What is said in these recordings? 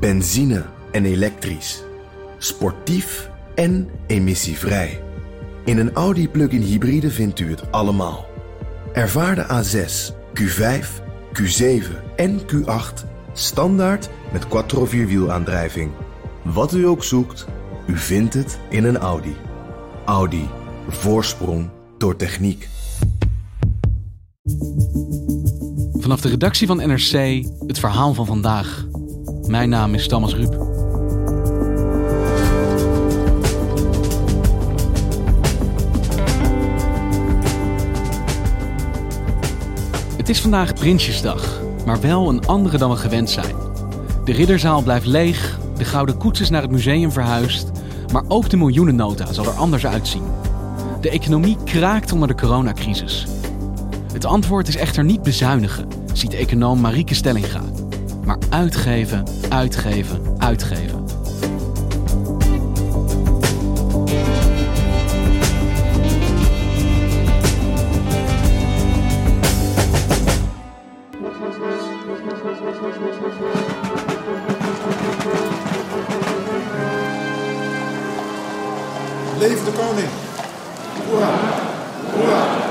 Benzine en elektrisch. Sportief en emissievrij. In een Audi plug-in hybride vindt u het allemaal. Ervaar de A6, Q5, Q7 en Q8 standaard met quattro vierwielaandrijving. Wat u ook zoekt, u vindt het in een Audi. Audi. Voorsprong door techniek. Vanaf de redactie van NRC het verhaal van vandaag. Mijn naam is Thomas Ruip. Het is vandaag Prinsjesdag, maar wel een andere dan we gewend zijn. De ridderzaal blijft leeg, de gouden koets is naar het museum verhuisd, maar ook de miljoenennota zal er anders uitzien. De economie kraakt onder de coronacrisis. Het antwoord is echter niet bezuinigen, ziet econoom Marieke Stellinga. Maar uitgeven, uitgeven, uitgeven. Leven de koning! Hoera! Hoera!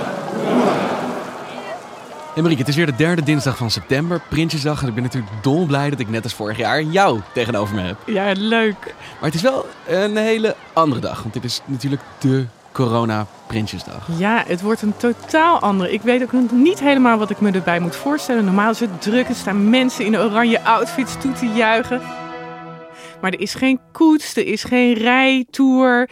En Marieke, het is weer de derde dinsdag van september, Prinsjesdag. En ik ben natuurlijk dolblij dat ik net als vorig jaar jou tegenover me heb. Ja, leuk. Maar het is wel een hele andere dag, want dit is natuurlijk de corona-Prinsjesdag. Ja, het wordt een totaal andere. Ik weet ook nog niet helemaal wat ik me erbij moet voorstellen. Normaal is het druk, er staan mensen in oranje outfits toe te juichen. Maar er is geen koets, er is geen rijtour.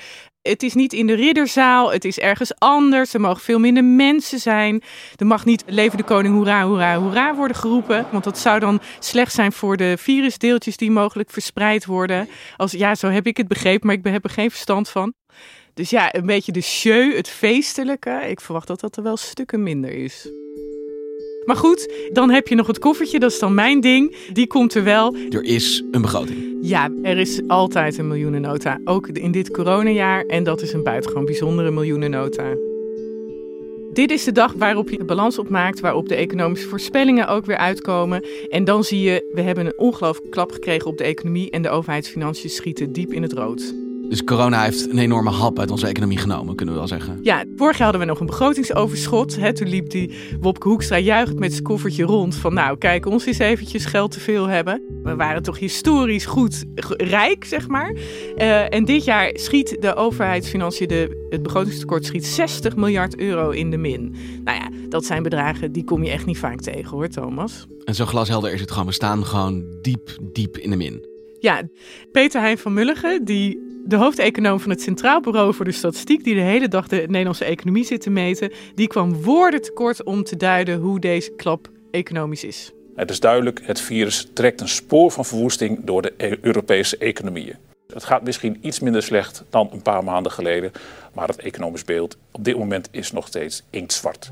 Het is niet in de ridderzaal, het is ergens anders. Er mogen veel minder mensen zijn. Er mag niet leven de koning hoera, hoera, hoera worden geroepen. Want dat zou dan slecht zijn voor de virusdeeltjes die mogelijk verspreid worden. Als, ja, zo heb ik het begrepen, maar ik heb er geen verstand van. Dus ja, een beetje de show, het feestelijke. Ik verwacht dat dat er wel stukken minder is. Maar goed, dan heb je nog het koffertje, dat is dan mijn ding. Die komt er wel. Er is een begroting. Ja, er is altijd een miljoenennota. Ook in dit coronajaar. En dat is een buitengewoon bijzondere miljoenennota. Dit is de dag waarop je de balans opmaakt, waarop de economische voorspellingen ook weer uitkomen. En dan zie je, we hebben een ongelooflijke klap gekregen op de economie en de overheidsfinanciën schieten diep in het rood. Dus corona heeft een enorme hap uit onze economie genomen, kunnen we wel zeggen. Ja, vorig jaar hadden we nog een begrotingsoverschot. Hè, toen liep die Wopke Hoekstra juichend met zijn koffertje rond. Van nou, kijk, ons eens eventjes geld te veel hebben. We waren toch historisch goed rijk, zeg maar. Uh, en dit jaar schiet de overheidsfinanciën, de, het begrotingstekort schiet 60 miljard euro in de min. Nou ja, dat zijn bedragen, die kom je echt niet vaak tegen hoor, Thomas. En zo glashelder is het gewoon. We staan gewoon diep, diep in de min. Ja, Peter Hein van Mulligen, die de hoofdeconoom van het Centraal Bureau voor de Statistiek, die de hele dag de Nederlandse economie zit te meten, die kwam woorden tekort om te duiden hoe deze klap economisch is. Het is duidelijk, het virus trekt een spoor van verwoesting door de Europese economieën. Het gaat misschien iets minder slecht dan een paar maanden geleden, maar het economisch beeld op dit moment is nog steeds inktzwart.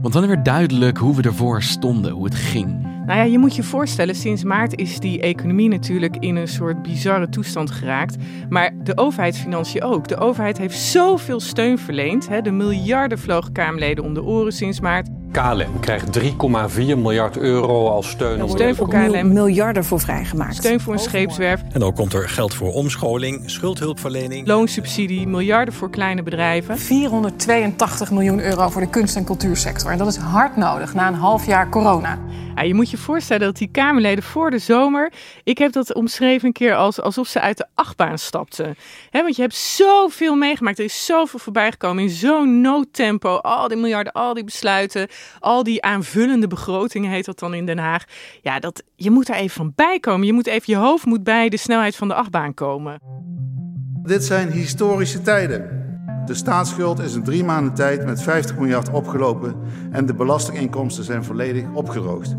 Want dan werd duidelijk hoe we ervoor stonden, hoe het ging. Nou ja, je moet je voorstellen, sinds maart is die economie natuurlijk in een soort bizarre toestand geraakt. Maar de overheidsfinanciën ook. De overheid heeft zoveel steun verleend. Hè. De miljarden vlogen Kamerleden om de oren sinds maart. KLM krijgt 3,4 miljard euro als steun. steun voor KLM. Miljarden voor vrijgemaakt. Steun voor een scheepswerf. En ook komt er geld voor omscholing, schuldhulpverlening. Loonsubsidie, miljarden voor kleine bedrijven. 482 miljoen euro voor de kunst- en cultuursector. En dat is hard nodig na een half jaar corona. Ja, je moet je voorstellen dat die Kamerleden voor de zomer... Ik heb dat omschreven een keer als, alsof ze uit de achtbaan stapten. He, want je hebt zoveel meegemaakt. Er is zoveel voorbij gekomen in zo'n noodtempo. Al die miljarden, al die besluiten. Al die aanvullende begrotingen heet dat dan in Den Haag. Ja, dat, je moet daar even van bij komen. Je moet even, je hoofd moet bij de snelheid van de achtbaan komen. Dit zijn historische tijden. De staatsschuld is in drie maanden tijd met 50 miljard opgelopen en de belastinginkomsten zijn volledig opgeroogd.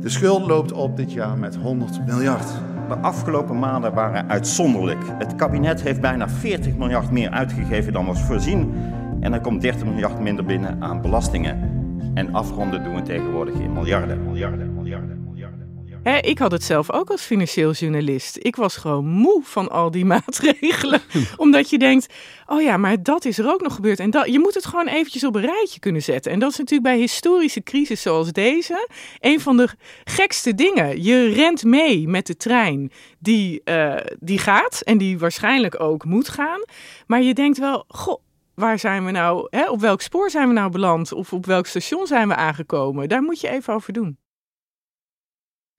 De schuld loopt op dit jaar met 100 miljard. De afgelopen maanden waren uitzonderlijk. Het kabinet heeft bijna 40 miljard meer uitgegeven dan was voorzien. En er komt 30 miljard minder binnen aan belastingen. En afronden doen we tegenwoordig in miljarden, miljarden, miljarden, miljarden, miljarden. ik had het zelf ook als financieel journalist. Ik was gewoon moe van al die maatregelen. omdat je denkt, oh ja, maar dat is er ook nog gebeurd. En dat, je moet het gewoon eventjes op een rijtje kunnen zetten. En dat is natuurlijk bij historische crisis zoals deze een van de gekste dingen. Je rent mee met de trein die, uh, die gaat en die waarschijnlijk ook moet gaan. Maar je denkt wel, goh, waar zijn we nou, hè, op welk spoor zijn we nou beland? Of op welk station zijn we aangekomen? Daar moet je even over doen.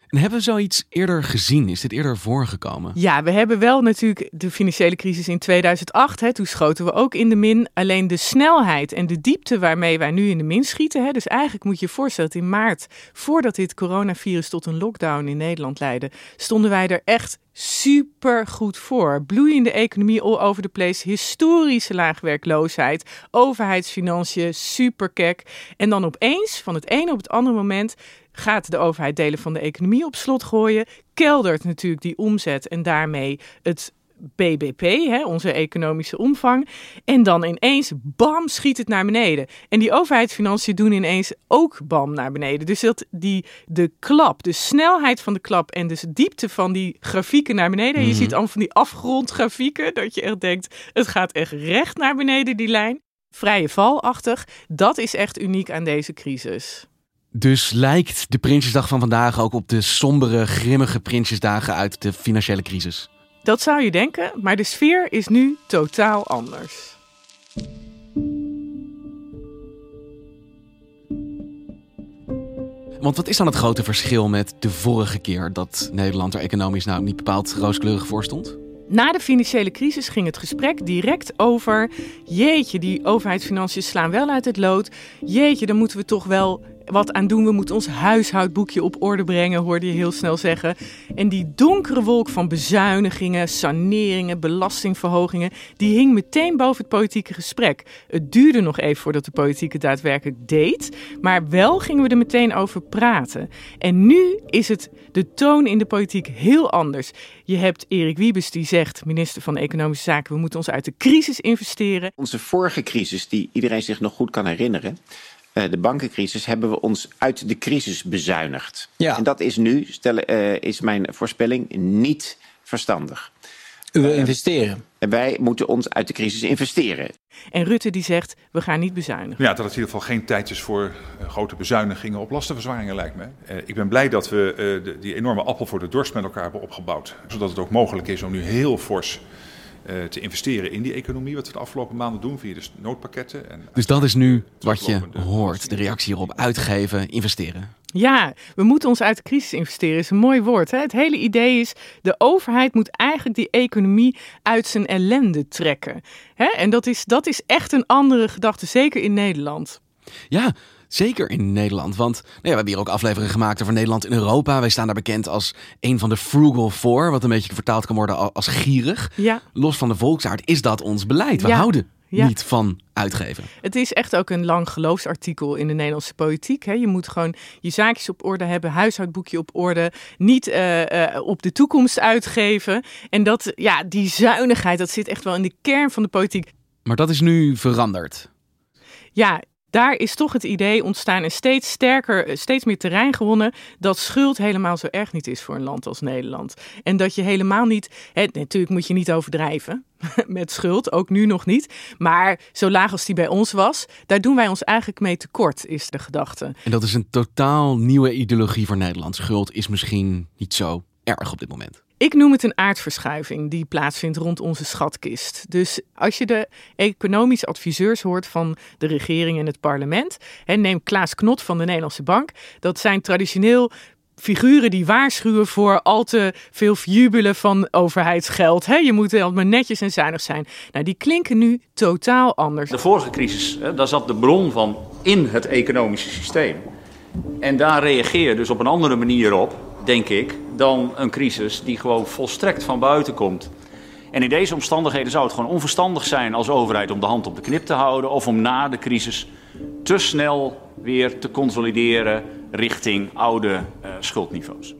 En hebben we zoiets eerder gezien? Is dit eerder voorgekomen? Ja, we hebben wel natuurlijk de financiële crisis in 2008. Hè, toen schoten we ook in de min. Alleen de snelheid en de diepte waarmee wij nu in de min schieten. Hè, dus eigenlijk moet je je voorstellen dat in maart, voordat dit coronavirus tot een lockdown in Nederland leidde, stonden wij er echt super goed voor. Bloeiende economie all over the place, historische laagwerkloosheid, overheidsfinanciën, super kek. En dan opeens, van het ene op het andere moment, gaat de overheid delen van de economie op slot gooien, keldert natuurlijk die omzet en daarmee het BBP, hè, onze economische omvang. En dan ineens, bam, schiet het naar beneden. En die overheidsfinanciën doen ineens ook bam naar beneden. Dus dat die, de klap, de snelheid van de klap en dus de diepte van die grafieken naar beneden. Je mhm. ziet allemaal van die afgrondgrafieken, dat je echt denkt, het gaat echt recht naar beneden, die lijn. Vrije valachtig, dat is echt uniek aan deze crisis. Dus lijkt de Prinsjesdag van vandaag ook op de sombere, grimmige Prinsjesdagen uit de financiële crisis? Dat zou je denken, maar de sfeer is nu totaal anders. Want wat is dan het grote verschil met de vorige keer dat Nederland er economisch nou niet bepaald rooskleurig voor stond? Na de financiële crisis ging het gesprek direct over: jeetje, die overheidsfinanciën slaan wel uit het lood. Jeetje, dan moeten we toch wel wat aan doen. We moeten ons huishoudboekje op orde brengen, hoorde je heel snel zeggen. En die donkere wolk van bezuinigingen, saneringen, belastingverhogingen, die hing meteen boven het politieke gesprek. Het duurde nog even voordat de politiek het daadwerkelijk deed, maar wel gingen we er meteen over praten. En nu is het de toon in de politiek heel anders. Je hebt Erik Wiebes die zegt, minister van Economische Zaken, we moeten ons uit de crisis investeren. Onze vorige crisis, die iedereen zich nog goed kan herinneren, de bankencrisis hebben we ons uit de crisis bezuinigd. Ja. En dat is nu, stel, uh, is mijn voorspelling, niet verstandig. U wil investeren? En wij moeten ons uit de crisis investeren. En Rutte die zegt, we gaan niet bezuinigen. Ja, dat het in ieder geval geen tijd is voor uh, grote bezuinigingen op lastenverzwaringen lijkt me. Uh, ik ben blij dat we uh, de, die enorme appel voor de dorst met elkaar hebben opgebouwd. Zodat het ook mogelijk is om nu heel fors te investeren in die economie, wat we de afgelopen maanden doen via de noodpakketten. En dus dat is nu wat je hoort, de reactie hierop, uitgeven, investeren. Ja, we moeten ons uit de crisis investeren, is een mooi woord. Hè? Het hele idee is, de overheid moet eigenlijk die economie uit zijn ellende trekken. Hè? En dat is, dat is echt een andere gedachte, zeker in Nederland. Ja, Zeker in Nederland. Want nou ja, we hebben hier ook afleveringen gemaakt over Nederland in Europa. Wij staan daar bekend als een van de frugal four. Wat een beetje vertaald kan worden als gierig. Ja. Los van de volksaard is dat ons beleid. We houden niet van uitgeven. Het is echt ook een lang geloofsartikel in de Nederlandse politiek. Hè. Je moet gewoon je zaakjes op orde hebben, huishoudboekje op orde, niet uh, uh, op de toekomst uitgeven. En dat, ja, die zuinigheid, dat zit echt wel in de kern van de politiek. Maar dat is nu veranderd. Ja, daar is toch het idee ontstaan en steeds sterker, eh, steeds meer terrein gewonnen dat schuld helemaal zo erg niet is voor een land als Nederland. En dat je helemaal niet, hè, natuurlijk moet je niet overdrijven met schuld, ook nu nog niet. Maar zo laag als die bij ons was, daar doen wij ons eigenlijk mee tekort, is de gedachte. En dat is een totaal nieuwe ideologie voor Nederland. Schuld is misschien niet zo erg op dit moment. Ik noem het een aardverschuiving die plaatsvindt rond onze schatkist. Dus als je de economische adviseurs hoort van de regering en het parlement, en neem Klaas Knot van de Nederlandse Bank, dat zijn traditioneel figuren die waarschuwen voor al te veel jubelen van overheidsgeld. je moet maar netjes en zuinig zijn. Nou, die klinken nu totaal anders. De vorige crisis, daar zat de bron van in het economische systeem. En daar reageer je dus op een andere manier op denk ik, dan een crisis die gewoon volstrekt van buiten komt. En in deze omstandigheden zou het gewoon onverstandig zijn als overheid om de hand op de knip te houden of om na de crisis te snel weer te consolideren richting oude uh, schuldniveaus.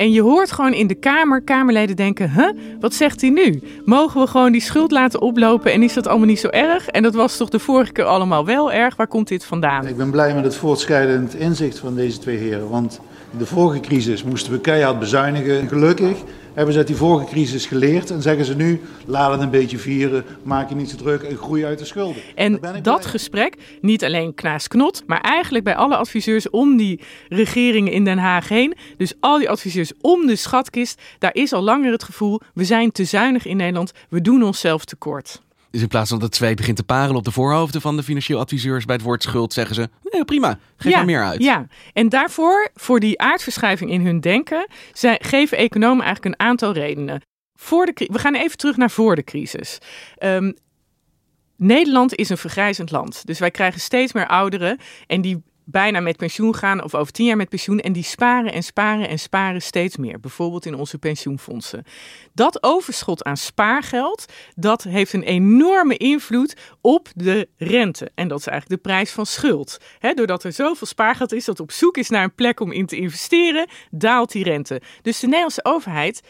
En je hoort gewoon in de Kamer Kamerleden denken: huh, wat zegt hij nu? Mogen we gewoon die schuld laten oplopen en is dat allemaal niet zo erg? En dat was toch de vorige keer allemaal wel erg? Waar komt dit vandaan? Ik ben blij met het voortschrijdend inzicht van deze twee heren. Want de vorige crisis moesten we keihard bezuinigen. Gelukkig hebben ze uit die vorige crisis geleerd en zeggen ze nu: laat het een beetje vieren, maak je niet zo druk en groei uit de schulden. En dat gesprek, niet alleen Knaas Knot, maar eigenlijk bij alle adviseurs om die regeringen in Den Haag heen. Dus al die adviseurs om de schatkist, daar is al langer het gevoel: we zijn te zuinig in Nederland, we doen onszelf tekort. Dus in plaats van dat het zweet begint te parelen op de voorhoofden van de financieel adviseurs bij het woord schuld, zeggen ze: nee, prima, geef ja, maar meer uit. Ja, en daarvoor, voor die aardverschuiving in hun denken, zij, geven economen eigenlijk een aantal redenen. Voor de, we gaan even terug naar voor de crisis. Um, Nederland is een vergrijzend land. Dus wij krijgen steeds meer ouderen. En die bijna met pensioen gaan of over tien jaar met pensioen. En die sparen en sparen en sparen steeds meer. Bijvoorbeeld in onze pensioenfondsen. Dat overschot aan spaargeld, dat heeft een enorme invloed op de rente. En dat is eigenlijk de prijs van schuld. doordat er zoveel spaargeld is dat op zoek is naar een plek om in te investeren, daalt die rente. Dus de Nederlandse overheid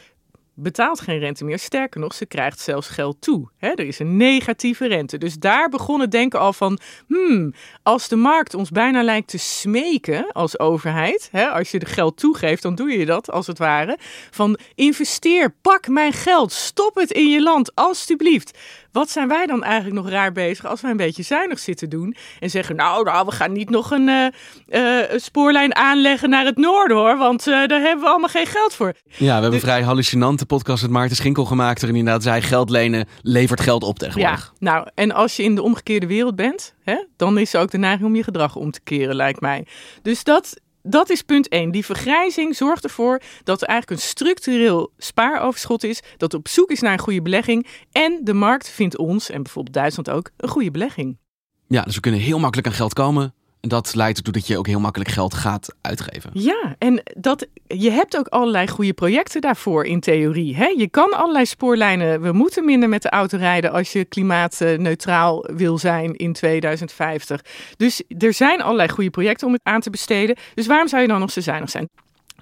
betaalt geen rente meer. Sterker nog, ze krijgt zelfs geld toe. er is een negatieve rente. Dus daar begon het denken al van: hmm, als de markt ons bijna lijkt te smeken als overheid, als je de geld toegeeft, dan doe je dat als het ware. Van investeer, pak mijn geld, stop het in je land, alstublieft. Wat zijn wij dan eigenlijk nog raar bezig als wij een beetje zuinig zitten doen en zeggen: Nou, nou we gaan niet nog een uh, spoorlijn aanleggen naar het noorden hoor, want uh, daar hebben we allemaal geen geld voor. Ja, we hebben een vrij hallucinante podcast met Maarten Schinkel gemaakt. Waarin inderdaad zei: geld lenen levert geld op tegenwoordig. Ja, nou, en als je in de omgekeerde wereld bent, hè, dan is er ook de neiging om je gedrag om te keren, lijkt mij. Dus dat dat is punt 1. Die vergrijzing zorgt ervoor dat er eigenlijk een structureel spaaroverschot is, dat op zoek is naar een goede belegging en de markt vindt ons, en bijvoorbeeld Duitsland ook, een goede belegging. Ja, dus we kunnen heel makkelijk aan geld komen. Dat leidt ertoe dat je ook heel makkelijk geld gaat uitgeven. Ja, en dat, je hebt ook allerlei goede projecten daarvoor in theorie. Hè? Je kan allerlei spoorlijnen. We moeten minder met de auto rijden als je klimaatneutraal wil zijn in 2050. Dus er zijn allerlei goede projecten om het aan te besteden. Dus waarom zou je dan nog zo zuinig zijn?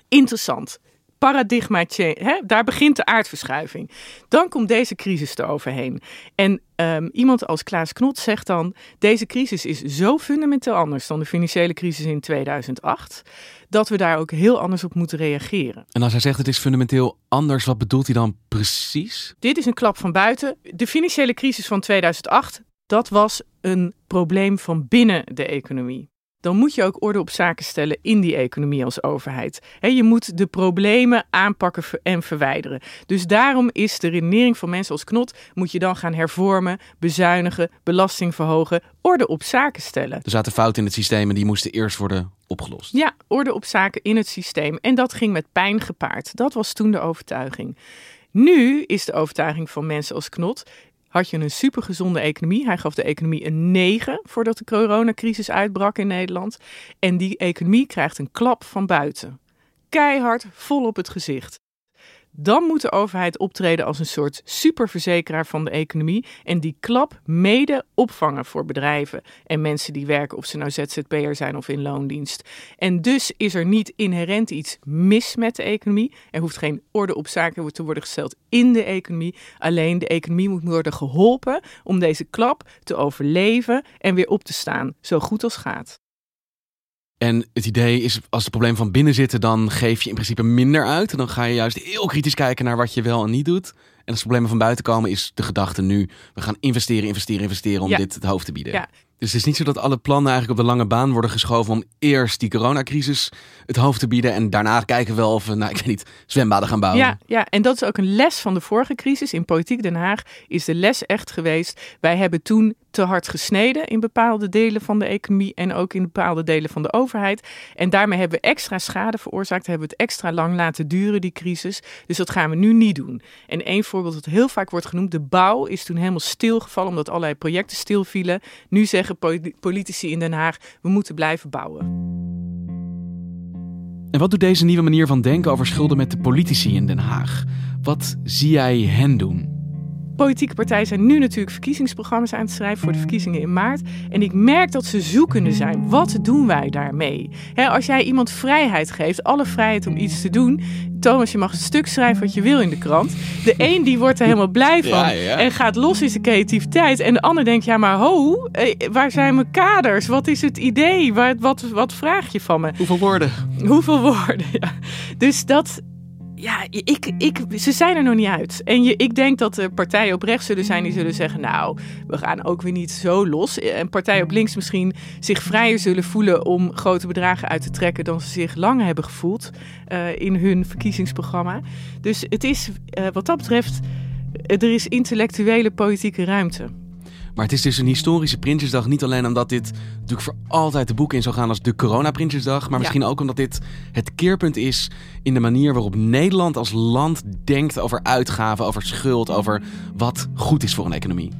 Interessant paradigma change. Daar begint de aardverschuiving. Dan komt deze crisis er overheen. En um, iemand als Klaas Knot zegt dan: deze crisis is zo fundamenteel anders dan de financiële crisis in 2008, dat we daar ook heel anders op moeten reageren. En als hij zegt het is fundamenteel anders, wat bedoelt hij dan precies? Dit is een klap van buiten. De financiële crisis van 2008, dat was een probleem van binnen de economie dan moet je ook orde op zaken stellen in die economie als overheid. je moet de problemen aanpakken en verwijderen. Dus daarom is de redenering van mensen als Knot, moet je dan gaan hervormen, bezuinigen, belasting verhogen, orde op zaken stellen. Er zaten fouten in het systeem en die moesten eerst worden opgelost. Ja, orde op zaken in het systeem. En dat ging met pijn gepaard. Dat was toen de overtuiging. Nu is de overtuiging van mensen als Knot had je een supergezonde economie. Hij gaf de economie een 9 voordat de coronacrisis uitbrak in Nederland. En die economie krijgt een klap van buiten. Keihard, vol op het gezicht. Dan moet de overheid optreden als een soort superverzekeraar van de economie en die klap mede opvangen voor bedrijven en mensen die werken, of ze nou ZZP'er zijn of in loondienst. En dus is er niet inherent iets mis met de economie. Er hoeft geen orde op zaken te worden gesteld in de economie. Alleen de economie moet worden geholpen om deze klap te overleven en weer op te staan, zo goed als gaat. En het idee is, als de problemen van binnen zitten, dan geef je in principe minder uit. En dan ga je juist heel kritisch kijken naar wat je wel en niet doet. En als problemen van buiten komen, is de gedachte nu: we gaan investeren, investeren, investeren om dit het hoofd te bieden. Ja. Dus het is niet zo dat alle plannen eigenlijk op de lange baan worden geschoven om eerst die coronacrisis het hoofd te bieden en daarna kijken we wel of we, nou ik weet niet, zwembaden gaan bouwen. Ja, ja, en dat is ook een les van de vorige crisis. In Politiek Den Haag is de les echt geweest. Wij hebben toen te hard gesneden in bepaalde delen van de economie en ook in bepaalde delen van de overheid. En daarmee hebben we extra schade veroorzaakt, hebben we het extra lang laten duren, die crisis. Dus dat gaan we nu niet doen. En één voorbeeld dat heel vaak wordt genoemd, de bouw is toen helemaal stilgevallen omdat allerlei projecten stilvielen. Nu zeggen politici in Den Haag, we moeten blijven bouwen. En wat doet deze nieuwe manier van denken over schulden met de politici in Den Haag? Wat zie jij hen doen? Politieke partijen zijn nu natuurlijk verkiezingsprogramma's aan het schrijven voor de verkiezingen in maart. En ik merk dat ze zoekende zijn. Wat doen wij daarmee? als jij iemand vrijheid geeft, alle vrijheid om iets te doen. Thomas, je mag een stuk schrijven wat je wil in de krant. De een die wordt er helemaal blij van en gaat los in zijn creativiteit. En de ander denkt, ja maar ho, eh, waar zijn mijn kaders? Wat is het idee? Wat, wat, wat vraag je van me? Hoeveel woorden? Hoeveel woorden, ja. Dus dat, ja, ik, ik, ze zijn er nog niet uit. En je, ik denk dat er partijen op rechts zullen zijn die zullen zeggen: Nou, we gaan ook weer niet zo los. En partijen op links misschien zich vrijer zullen voelen om grote bedragen uit te trekken dan ze zich lang hebben gevoeld uh, in hun verkiezingsprogramma. Dus het is uh, wat dat betreft, er is intellectuele politieke ruimte. Maar het is dus een historische Prinsjesdag. Niet alleen omdat dit natuurlijk voor altijd de boeken in zal gaan als de Corona-Prinsjesdag. Maar misschien ook omdat dit het keerpunt is in de manier waarop Nederland als land denkt over uitgaven, over schuld, over wat goed is voor een economie.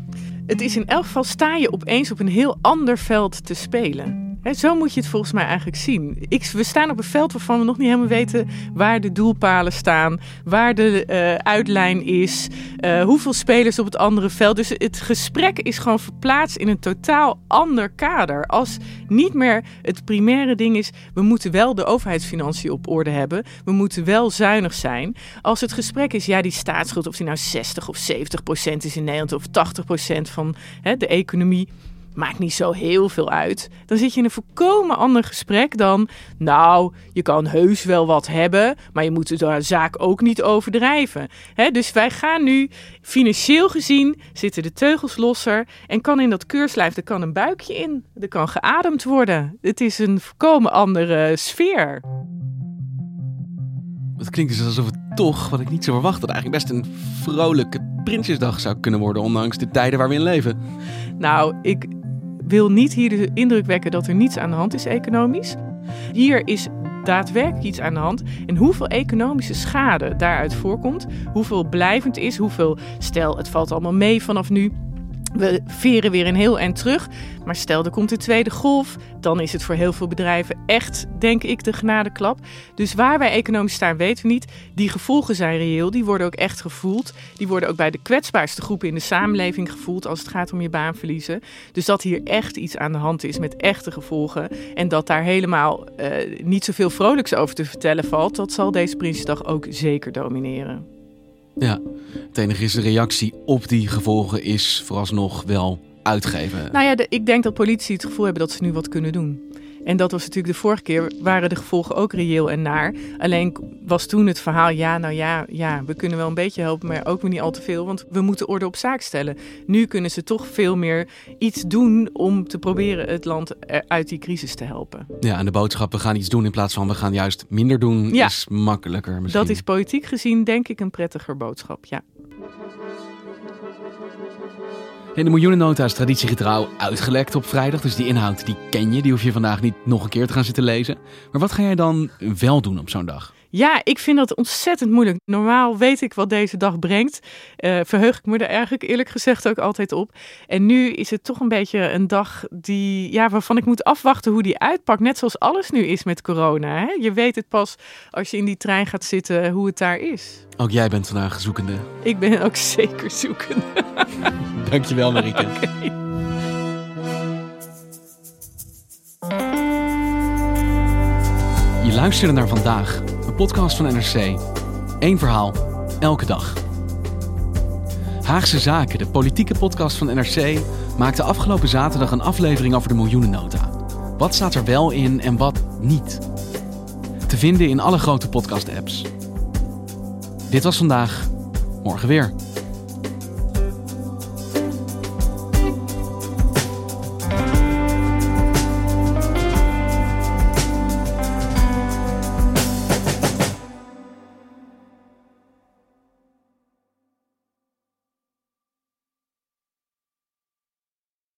Het is in elk geval sta je opeens op een heel ander veld te spelen zo moet je het volgens mij eigenlijk zien. Ik, we staan op een veld waarvan we nog niet helemaal weten waar de doelpalen staan, waar de uh, uitlijn is, uh, hoeveel spelers op het andere veld. Dus het gesprek is gewoon verplaatst in een totaal ander kader. Als niet meer het primaire ding is, we moeten wel de overheidsfinanciën op orde hebben, we moeten wel zuinig zijn. Als het gesprek is, ja, die staatsschuld, of die nou 60 of 70 procent is in Nederland of 80 procent van de economie maakt niet zo heel veel uit. Dan zit je in een volkomen ander gesprek dan, nou, je kan heus wel wat hebben, maar je moet de zaak ook niet overdrijven. dus wij gaan nu, financieel gezien, zitten de teugels losser en kan in dat keurslijf, er kan een buikje in, er kan geademd worden. Het is een volkomen andere sfeer. Het klinkt dus alsof het toch, wat ik niet zo verwacht had, eigenlijk best een vrolijke Prinsjesdag zou kunnen worden, ondanks de tijden waar we in leven. Nou, ik wil niet hier de indruk wekken dat er niets aan de hand is economisch. Hier is daadwerkelijk iets aan de hand. En hoeveel economische schade daaruit voorkomt, hoeveel blijvend is, hoeveel, stel het valt allemaal mee vanaf nu, we veren weer een heel eind terug. Maar stel, er komt een tweede golf. Dan is het voor heel veel bedrijven echt, denk ik, de genadeklap. Dus waar wij economisch staan, weten we niet. Die gevolgen zijn reëel. Die worden ook echt gevoeld. Die worden ook bij de kwetsbaarste groepen in de samenleving gevoeld als het gaat om je baan verliezen. Dus dat hier echt iets aan de hand is met echte gevolgen. En dat daar helemaal uh, niet zoveel vrolijks over te vertellen valt. Dat zal deze Prinsjesdag ook zeker domineren. Ja, het enige is de reactie op die gevolgen is vooralsnog wel uitgeven. Nou ja, ik denk dat politie het gevoel hebben dat ze nu wat kunnen doen. En dat was natuurlijk de vorige keer, waren de gevolgen ook reëel en naar. Alleen was toen het verhaal, ja, nou ja, ja, we kunnen wel een beetje helpen, maar ook niet al te veel, want we moeten orde op zaak stellen. Nu kunnen ze toch veel meer iets doen om te proberen het land uit die crisis te helpen. Ja, en de boodschap, we gaan iets doen in plaats van we gaan juist minder doen, ja. is makkelijker misschien. Dat is politiek gezien denk ik een prettiger boodschap, ja. En de miljoenennota is traditiegetrouw uitgelekt op vrijdag. Dus die inhoud die ken je. Die hoef je vandaag niet nog een keer te gaan zitten lezen. Maar wat ga jij dan wel doen op zo'n dag? Ja, ik vind dat ontzettend moeilijk. Normaal weet ik wat deze dag brengt. Uh, verheug ik me er eigenlijk eerlijk gezegd ook altijd op. En nu is het toch een beetje een dag die, ja, waarvan ik moet afwachten hoe die uitpakt. Net zoals alles nu is met corona. Hè? Je weet het pas als je in die trein gaat zitten hoe het daar is. Ook jij bent vandaag zoekende. Ik ben ook zeker zoekende. Dankjewel, Marieke. Je luisterde naar vandaag, podcast van NRC. Eén verhaal, elke dag. Haagse Zaken, de politieke podcast van NRC, maakte afgelopen zaterdag een aflevering over de miljoenennota. Wat staat er wel in en wat niet? Te vinden in alle grote podcast-apps. Dit was vandaag, morgen weer.